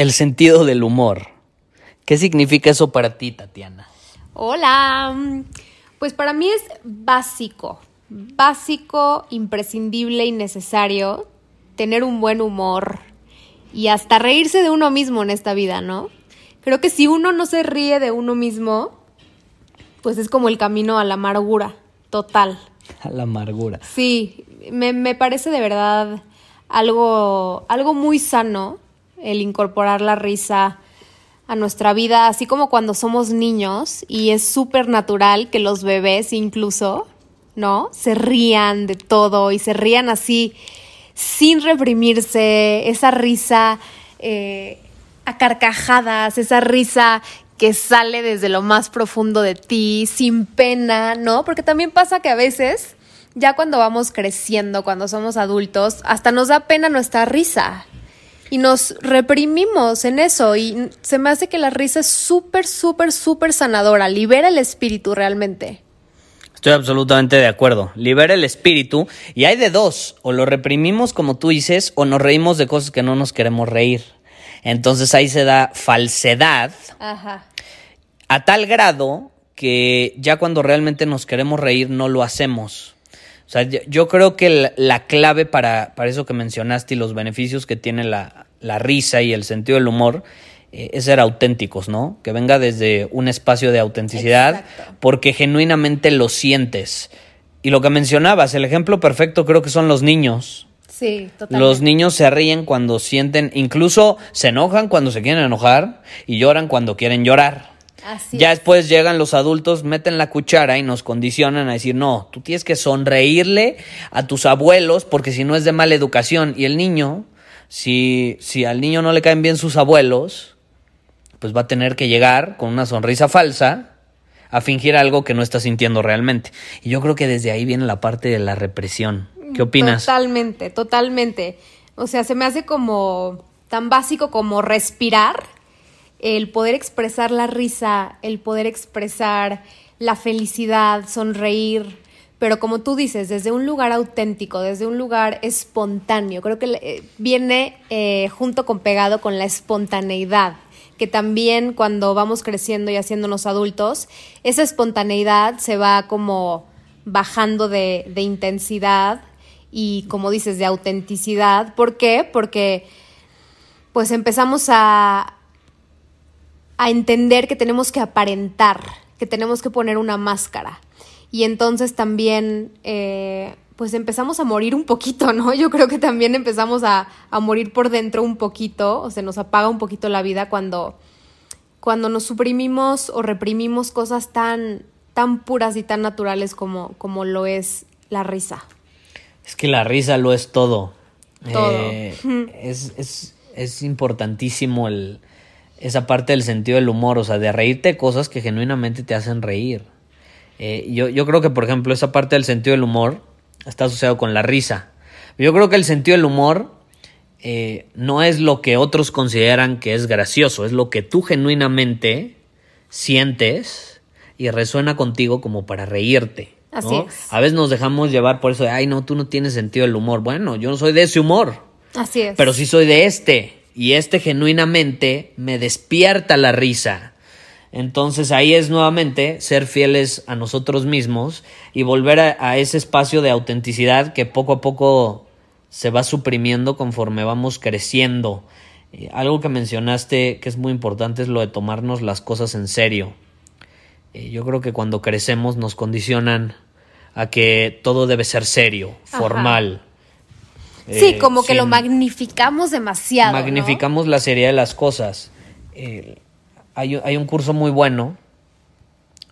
el sentido del humor. ¿Qué significa eso para ti, Tatiana? Hola. Pues para mí es básico, básico, imprescindible y necesario tener un buen humor y hasta reírse de uno mismo en esta vida, ¿no? Creo que si uno no se ríe de uno mismo, pues es como el camino a la amargura, total. A la amargura. Sí, me, me parece de verdad algo, algo muy sano el incorporar la risa a nuestra vida, así como cuando somos niños y es súper natural que los bebés incluso, ¿no? Se rían de todo y se rían así sin reprimirse, esa risa eh, a carcajadas, esa risa que sale desde lo más profundo de ti, sin pena, ¿no? Porque también pasa que a veces, ya cuando vamos creciendo, cuando somos adultos, hasta nos da pena nuestra risa. Y nos reprimimos en eso. Y se me hace que la risa es súper, súper, súper sanadora. Libera el espíritu realmente. Estoy absolutamente de acuerdo. Libera el espíritu y hay de dos. O lo reprimimos como tú dices o nos reímos de cosas que no nos queremos reír. Entonces ahí se da falsedad Ajá. a tal grado que ya cuando realmente nos queremos reír no lo hacemos. O sea, yo, creo que la, la clave para, para, eso que mencionaste y los beneficios que tiene la, la risa y el sentido del humor eh, es ser auténticos, ¿no? Que venga desde un espacio de autenticidad Exacto. porque genuinamente lo sientes. Y lo que mencionabas, el ejemplo perfecto creo que son los niños. Sí, totalmente. Los niños se ríen cuando sienten, incluso se enojan cuando se quieren enojar y lloran cuando quieren llorar. Así ya es. después llegan los adultos, meten la cuchara y nos condicionan a decir, no, tú tienes que sonreírle a tus abuelos porque si no es de mala educación. Y el niño, si, si al niño no le caen bien sus abuelos, pues va a tener que llegar con una sonrisa falsa a fingir algo que no está sintiendo realmente. Y yo creo que desde ahí viene la parte de la represión. ¿Qué opinas? Totalmente, totalmente. O sea, se me hace como tan básico como respirar, el poder expresar la risa, el poder expresar la felicidad, sonreír, pero como tú dices, desde un lugar auténtico, desde un lugar espontáneo. Creo que eh, viene eh, junto con pegado con la espontaneidad que también cuando vamos creciendo y haciéndonos adultos, esa espontaneidad se va como bajando de, de intensidad y como dices, de autenticidad. ¿Por qué? Porque pues empezamos a, a entender que tenemos que aparentar, que tenemos que poner una máscara. Y entonces también, eh, pues empezamos a morir un poquito, ¿no? Yo creo que también empezamos a, a, morir por dentro un poquito, o se nos apaga un poquito la vida cuando, cuando nos suprimimos o reprimimos cosas tan, tan puras y tan naturales como, como lo es la risa. Es que la risa lo es todo. Todo. Eh, es, es, es importantísimo el, esa parte del sentido del humor, o sea, de reírte de cosas que genuinamente te hacen reír. Eh, yo, yo creo que, por ejemplo, esa parte del sentido del humor está asociado con la risa. Yo creo que el sentido del humor eh, no es lo que otros consideran que es gracioso, es lo que tú genuinamente sientes y resuena contigo como para reírte. ¿no? Así es. A veces nos dejamos llevar por eso de, ay, no, tú no tienes sentido del humor. Bueno, yo no soy de ese humor. Así es. Pero sí soy de este. Y este genuinamente me despierta la risa. Entonces ahí es nuevamente ser fieles a nosotros mismos y volver a, a, ese espacio de autenticidad que poco a poco se va suprimiendo conforme vamos creciendo. Algo que mencionaste que es muy importante es lo de tomarnos las cosas en serio. Eh, yo creo que cuando crecemos nos condicionan a que todo debe ser serio, formal. Sí, Eh, como que lo magnificamos demasiado. ¿no? magnificamos la seriedad de las cosas. Eh, hay, un- hay un curso muy bueno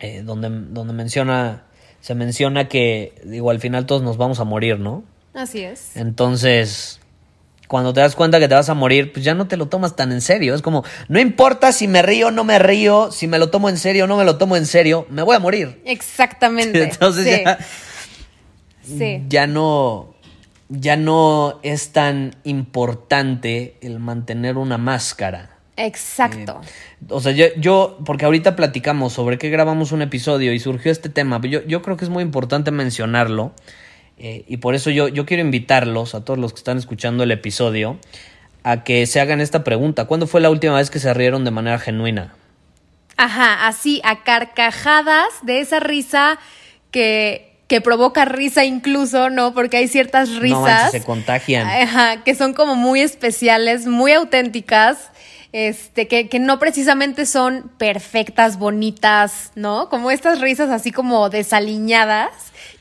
eh, donde, donde menciona, se menciona que, digo, al final todos nos vamos a morir, ¿no? Así es. Entonces, cuando te das cuenta que te vas a morir, pues ya no te lo tomas tan en serio. Es como, no importa si me río o no me río, si me lo tomo en serio o no me lo tomo en serio, me voy a morir. Exactamente. Entonces sí. ya, Sí. ya no ya no es tan importante el mantener una máscara. Exacto. O sea, yo, yo, porque ahorita platicamos sobre qué grabamos un episodio y surgió este tema, yo, yo creo que es muy importante mencionarlo eh, y por eso yo, yo quiero invitarlos, a todos los que están escuchando el episodio, a que se hagan esta pregunta. ¿Cuándo fue la última vez que se rieron de manera genuina? Ajá, así, a carcajadas de esa risa que, que provoca risa incluso, ¿no? Porque hay ciertas risas. No manches, se contagian. Ajá, que son como muy especiales, muy auténticas. Este, que, que no precisamente son perfectas, bonitas, ¿no? Como estas risas así como desaliñadas,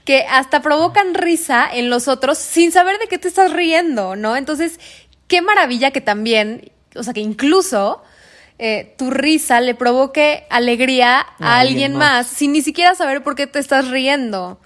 que hasta provocan risa en los otros sin saber de qué te estás riendo, ¿no? Entonces, qué maravilla que también, o sea, que incluso eh, tu risa le provoque alegría a, A alguien alguien más. más, sin ni siquiera saber por qué te estás riendo.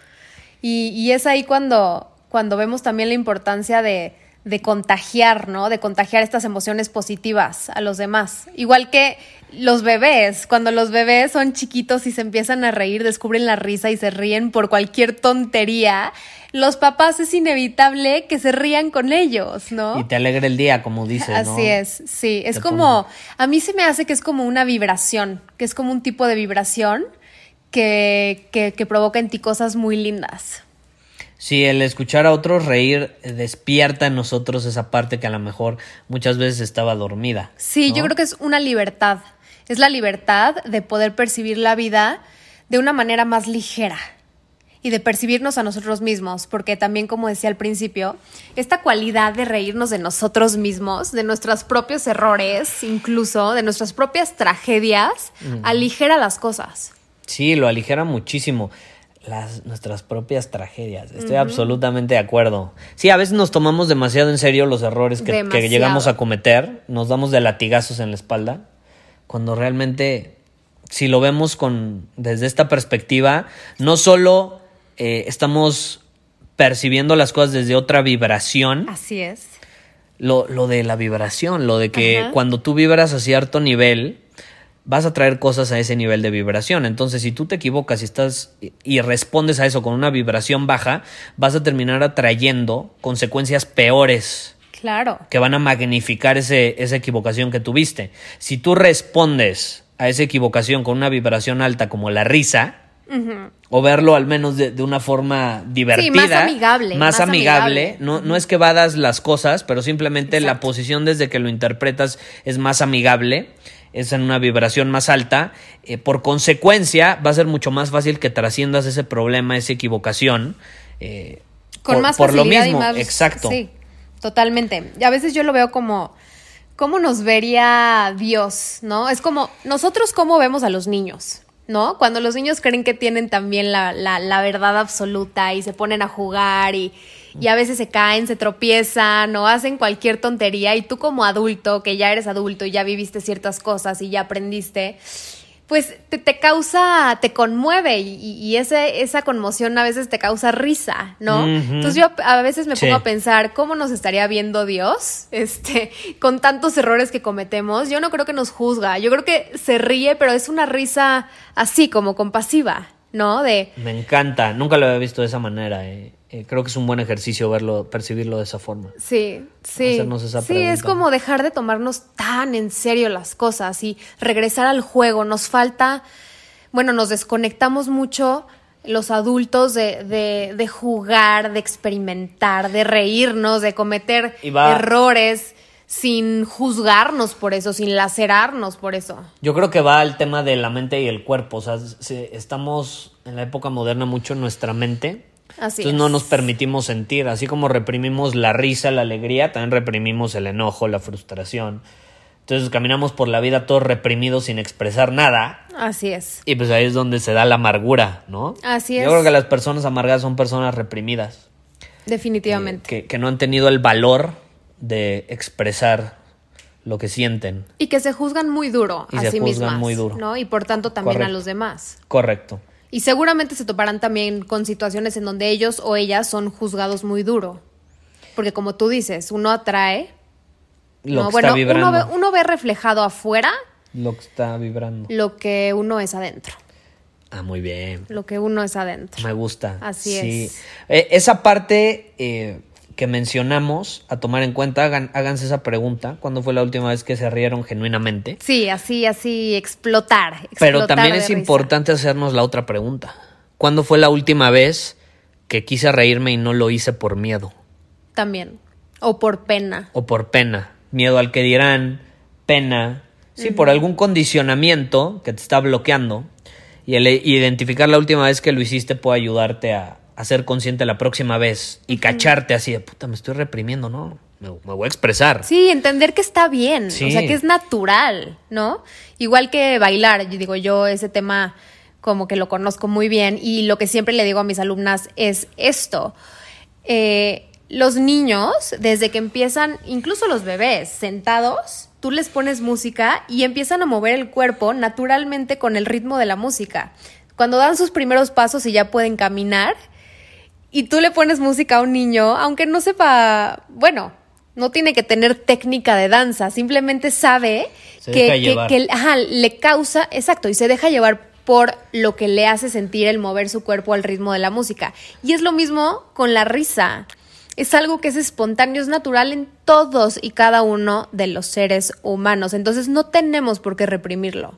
Y, y es ahí cuando, cuando vemos también la importancia de, de contagiar, ¿no? De contagiar estas emociones positivas a los demás. Igual que los bebés, cuando los bebés son chiquitos y se empiezan a reír, descubren la risa y se ríen por cualquier tontería, los papás es inevitable que se rían con ellos, ¿no? Y te alegra el día, como dices, ¿no? Así es, sí, es Te como, a mí se me hace que es como una vibración, que es como un tipo de vibración que, que, que provoca en ti cosas muy lindas. Sí, el escuchar a otros reír despierta en nosotros esa parte que a lo mejor muchas veces estaba dormida. Sí, ¿no? yo creo que es una libertad, es la libertad de poder percibir la vida de una manera más ligera y de percibirnos a nosotros mismos, porque también como decía al principio, esta cualidad de reírnos de nosotros mismos, de nuestros propios errores, incluso de nuestras propias tragedias, aligera las cosas. Sí, lo aligera muchísimo. Las, nuestras propias tragedias. Estoy absolutamente de acuerdo. Sí, a veces nos tomamos demasiado en serio los errores que, llegamos a cometer. Nos damos de latigazos en la espalda. Cuando realmente, si lo vemos con, desde esta perspectiva, no solo eh, estamos percibiendo las cosas desde otra vibración, Así es. lo, lo de la vibración, lo de que Ajá. cuando tú vibras a cierto nivel, vas a traer cosas a ese nivel de vibración. Entonces, si tú te equivocas y estás y- respondes a eso con una vibración baja, vas a terminar atrayendo consecuencias peores Claro. que van a magnificar ese, esa equivocación que tuviste. Si tú respondes a esa equivocación con una vibración alta como la risa, o verlo al menos de, de una forma divertida, amigable, más más amigable, amigable. no, no es que vadas las cosas, pero simplemente la posición desde que lo interpretas es más amigable, es en una vibración más alta, eh, por consecuencia va a ser mucho más fácil que trasciendas ese problema, esa equivocación. eh, Con por, más por lo facilidad mismo, y más. exacto. Sí, totalmente. Y a veces yo lo veo como. ¿Cómo nos vería Dios? ¿No? Es como. Nosotros, ¿cómo vemos a los niños? ¿No? Cuando los niños creen que tienen también la, la, la verdad absoluta y se ponen a jugar y, y a veces se caen, se tropiezan o hacen cualquier tontería y tú como adulto, que ya eres adulto y ya viviste ciertas cosas y ya aprendiste, pues te, te causa, te conmueve y, y- ese, esa conmoción a veces te causa risa, ¿no? Entonces yo a veces me Sí. pongo a pensar cómo nos estaría viendo Dios, este, con tantos errores que cometemos. Yo no creo que nos juzga, yo creo que se ríe, pero es una risa así como compasiva, ¿no? De Me encanta, nunca lo había visto de esa manera. eh. Eh, creo que es un buen ejercicio verlo, percibirlo de esa forma. Sí, sí. Hacernos esa sí, es como dejar de tomarnos tan en serio las cosas y regresar al juego. Nos falta, bueno, nos desconectamos mucho los adultos de, de, de jugar, de experimentar, de reírnos, de cometer errores sin juzgarnos por eso, sin lacerarnos por eso. Yo creo que va al tema de la mente y el cuerpo. O sea, se- estamos en la época moderna mucho en nuestra mente, Así Entonces es. no nos permitimos sentir, así como reprimimos la risa, la alegría, también reprimimos el enojo, la frustración. Entonces caminamos por la vida todos reprimidos sin expresar nada. Así es. Y pues ahí es donde se da la amargura, ¿no? Así Yo es. creo que las personas amargadas son personas reprimidas. Definitivamente. Que, que no han tenido el valor de expresar lo que sienten. Y que se juzgan muy duro Y a se sí juzgan mismas, muy duro. ¿no? Y por tanto también a los demás. Correcto. Y seguramente se toparán también con situaciones en donde ellos o ellas son juzgados muy duro. Porque como tú dices, uno atrae. Lo ¿no? que bueno, está vibrando. uno ve, uno ve reflejado afuera Lo que está vibrando. lo que uno es adentro. Ah, muy bien. Lo que uno es adentro. Me gusta. Así Sí. es. Eh, esa parte eh, que mencionamos a tomar en cuenta, hagan, háganse esa pregunta. ¿Cuándo fue la última vez que se rieron genuinamente? Sí, así, así, explotar. Pero también es risa. importante hacernos la otra pregunta. ¿Cuándo fue la última vez que quise reírme y no lo hice por miedo También. O por pena. o por pena? Miedo al que dirán, pena, sí, por algún condicionamiento que te está bloqueando. Y el identificar la última vez que lo hiciste puede ayudarte a, a ser consciente la próxima vez y cacharte así de puta, me estoy reprimiendo, ¿no? Me, me voy a expresar. Sí, entender que está bien, Sí. o sea, que es natural, ¿no? Igual que bailar, yo digo, yo ese tema como que lo conozco muy bien y lo que siempre le digo a mis alumnas es esto. Eh, los niños, desde que empiezan, incluso los bebés, sentados, tú les pones música y empiezan a mover el cuerpo naturalmente con el ritmo de la música. Cuando dan sus primeros pasos y ya pueden caminar, y tú le pones música a un niño, aunque no sepa, bueno, no tiene que tener técnica de danza, simplemente sabe Se que, deja que- llevar. que- ajá, le causa, exacto, y se deja llevar por lo que le hace sentir el mover su cuerpo al ritmo de la música. Y es lo mismo con la risa. Es algo que es espontáneo, es natural en todos y cada uno de los seres humanos. Entonces no tenemos por qué reprimirlo.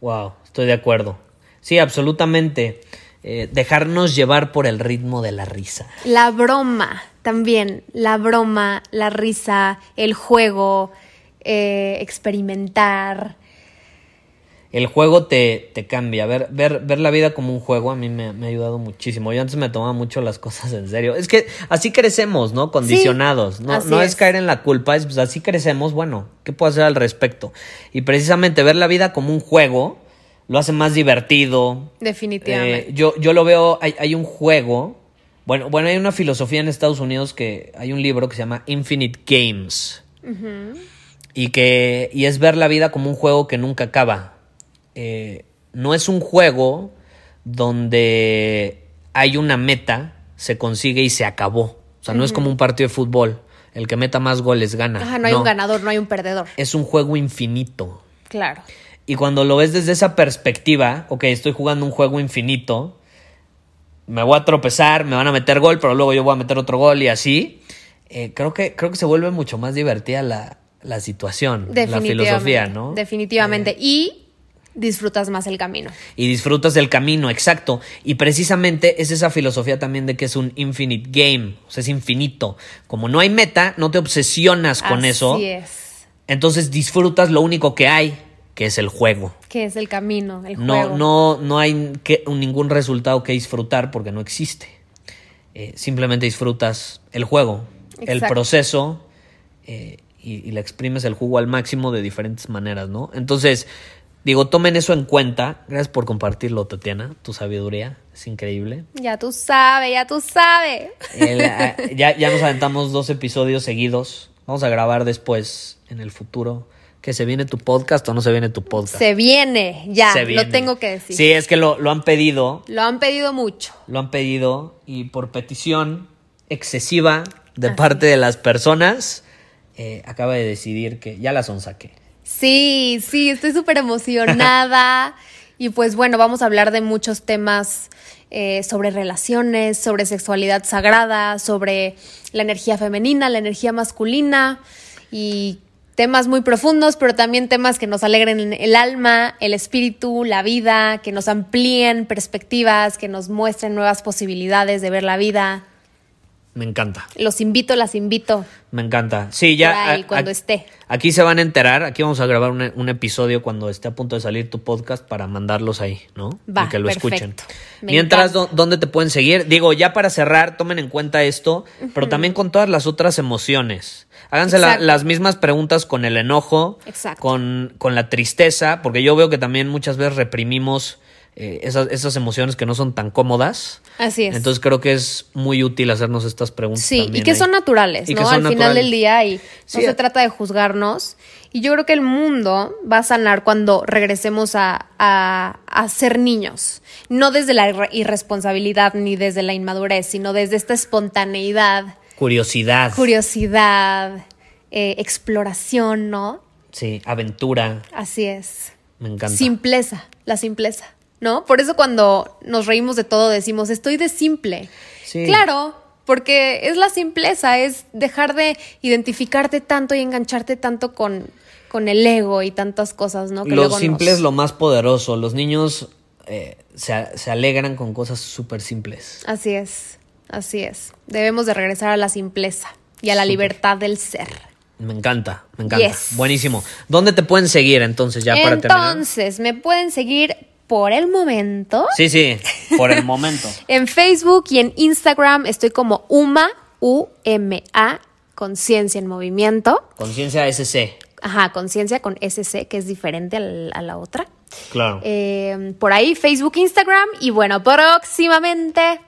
Wow, estoy de acuerdo. Sí, absolutamente. Eh, dejarnos llevar por el ritmo de la risa. La broma también, la broma, la risa, el juego, eh, experimentar. El juego te, te cambia. Ver, ver, ver la vida como un juego a mí me, me ha ayudado muchísimo. Yo antes me tomaba mucho las cosas en serio. Es que así crecemos, ¿no? Condicionados. no no es. es. caer en la culpa, es pues así crecemos. Bueno, ¿qué puedo hacer al respecto? Y precisamente ver la vida como un juego lo hace más divertido. Definitivamente. Eh, yo, yo lo veo, hay, hay un juego. Bueno, bueno, hay una filosofía en Estados Unidos que hay un libro que se llama Infinite Games. Y que. Y es ver la vida como un juego que nunca acaba. Eh, no es un juego donde hay una meta, se consigue y se acabó. O sea, no es como un partido de fútbol. El que meta más goles gana. Ajá, no hay un ganador, no hay un perdedor. Es un juego infinito. Claro. Y cuando lo ves desde esa perspectiva, ok, estoy jugando un juego infinito, me voy a tropezar, me van a meter gol, pero luego yo voy a meter otro gol y así, eh, creo, que, creo que se vuelve mucho más divertida la, la situación, la filosofía, ¿no? Definitivamente. Y disfrutas más el camino. Y disfrutas del camino, exacto. Y precisamente es esa filosofía también de que es un infinite game, o sea, es infinito. Como no hay meta, no te obsesionas con Así eso, es. entonces disfrutas lo único que hay, que es el juego. Que es el camino, el No, juego. no, no hay que, ningún resultado que disfrutar porque no existe. Eh, simplemente disfrutas el juego, el proceso eh, y, y le exprimes el jugo al máximo de diferentes maneras, ¿no? Entonces, digo, tomen eso en cuenta. Gracias por compartirlo, Tatiana. Tu sabiduría es increíble. Ya tú sabes, ya tú sabes. El, ah, ya, ya nos aventamos dos episodios seguidos. Vamos a grabar después, en el futuro. ¿Que se viene tu podcast o no se viene tu podcast? Se viene, ya, Se viene. lo tengo que decir. Sí, es que lo, lo han pedido. Lo han pedido mucho. Lo han pedido y por petición excesiva de parte de las personas, eh, acaba de decidir que ya la son saqué. Sí, sí, estoy súper emocionada. y pues bueno, vamos a hablar de muchos temas eh, sobre relaciones, sobre sexualidad sagrada, sobre la energía femenina, la energía masculina y temas muy profundos, pero también temas que nos alegren el alma, el espíritu, la vida, que nos amplíen perspectivas, que nos muestren nuevas posibilidades de ver la vida. Me encanta. Los invito, las invito. Me encanta. Sí, ya. Ahí, cuando esté. Aquí se van a enterar. Aquí vamos a grabar un, un, episodio cuando esté a punto de salir tu podcast para mandarlos ahí, ¿no? Va, y que lo perfecto. escuchen. Me Mientras, encanta. ¿dó- ¿dónde te pueden seguir? Digo, ya para cerrar, tomen en cuenta esto, pero también con todas las otras emociones. Háganse la- las mismas preguntas con el enojo, Exacto. con, con la tristeza, porque yo veo que también muchas veces reprimimos eh, esas, esas emociones que no son tan cómodas. Así es. Entonces creo que es muy útil hacernos estas preguntas. Sí, y que ahí. son naturales, Y ¿no? que son Al final del día y Sí, no se trata de juzgarnos. Y yo creo que el mundo va a sanar cuando regresemos a, a, a ser niños. No desde la irre- irresponsabilidad ni desde la inmadurez, sino desde esta espontaneidad, Curiosidad. curiosidad, eh, exploración, ¿no? sí, aventura. Así es. Me encanta. Simpleza, la simpleza, ¿no? Por eso cuando nos reímos de todo decimos, estoy de simple. Sí. Claro, porque es la simpleza, es dejar de identificarte tanto y engancharte tanto con, con el ego y tantas cosas, ¿no? Que lo luego simple nos- es lo más poderoso. Los niños eh, se, se alegran con cosas súper simples. Así es, así es. Debemos de regresar a la simpleza y a la libertad del ser. Me encanta, me encanta. Yes. Buenísimo. ¿Dónde te pueden seguir entonces ya para terminar? Entonces, me pueden seguir por el momento. Sí, sí, por el momento. En Facebook y en Instagram estoy como UMA, U-M-A, Conciencia en Movimiento. Conciencia SC. Ajá, Conciencia con SC, que es diferente a la otra. Claro. Eh, por ahí, Facebook, Instagram. Y bueno, próximamente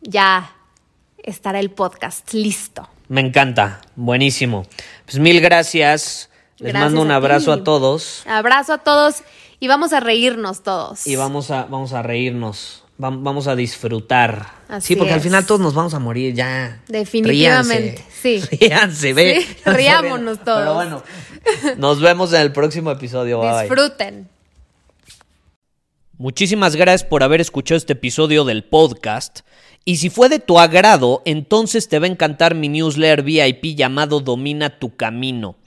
ya estará el podcast listo. Me encanta. Buenísimo. Pues mil gracias. Les Gracias mando un abrazo a todos. Abrazo a todos y vamos a reírnos todos. Y vamos a, vamos a reírnos. Vam- Vamos a disfrutar. Así sí, porque al final todos nos vamos a morir ya. Definitivamente, Ríanse. sí. Ríanse, ve. Sí, riámonos todos. Pero bueno, nos vemos en el próximo episodio. Bye. Disfruten. Muchísimas gracias por haber escuchado este episodio del podcast. Y si fue de tu agrado, entonces te va a encantar mi newsletter VIP llamado Domina tu Camino.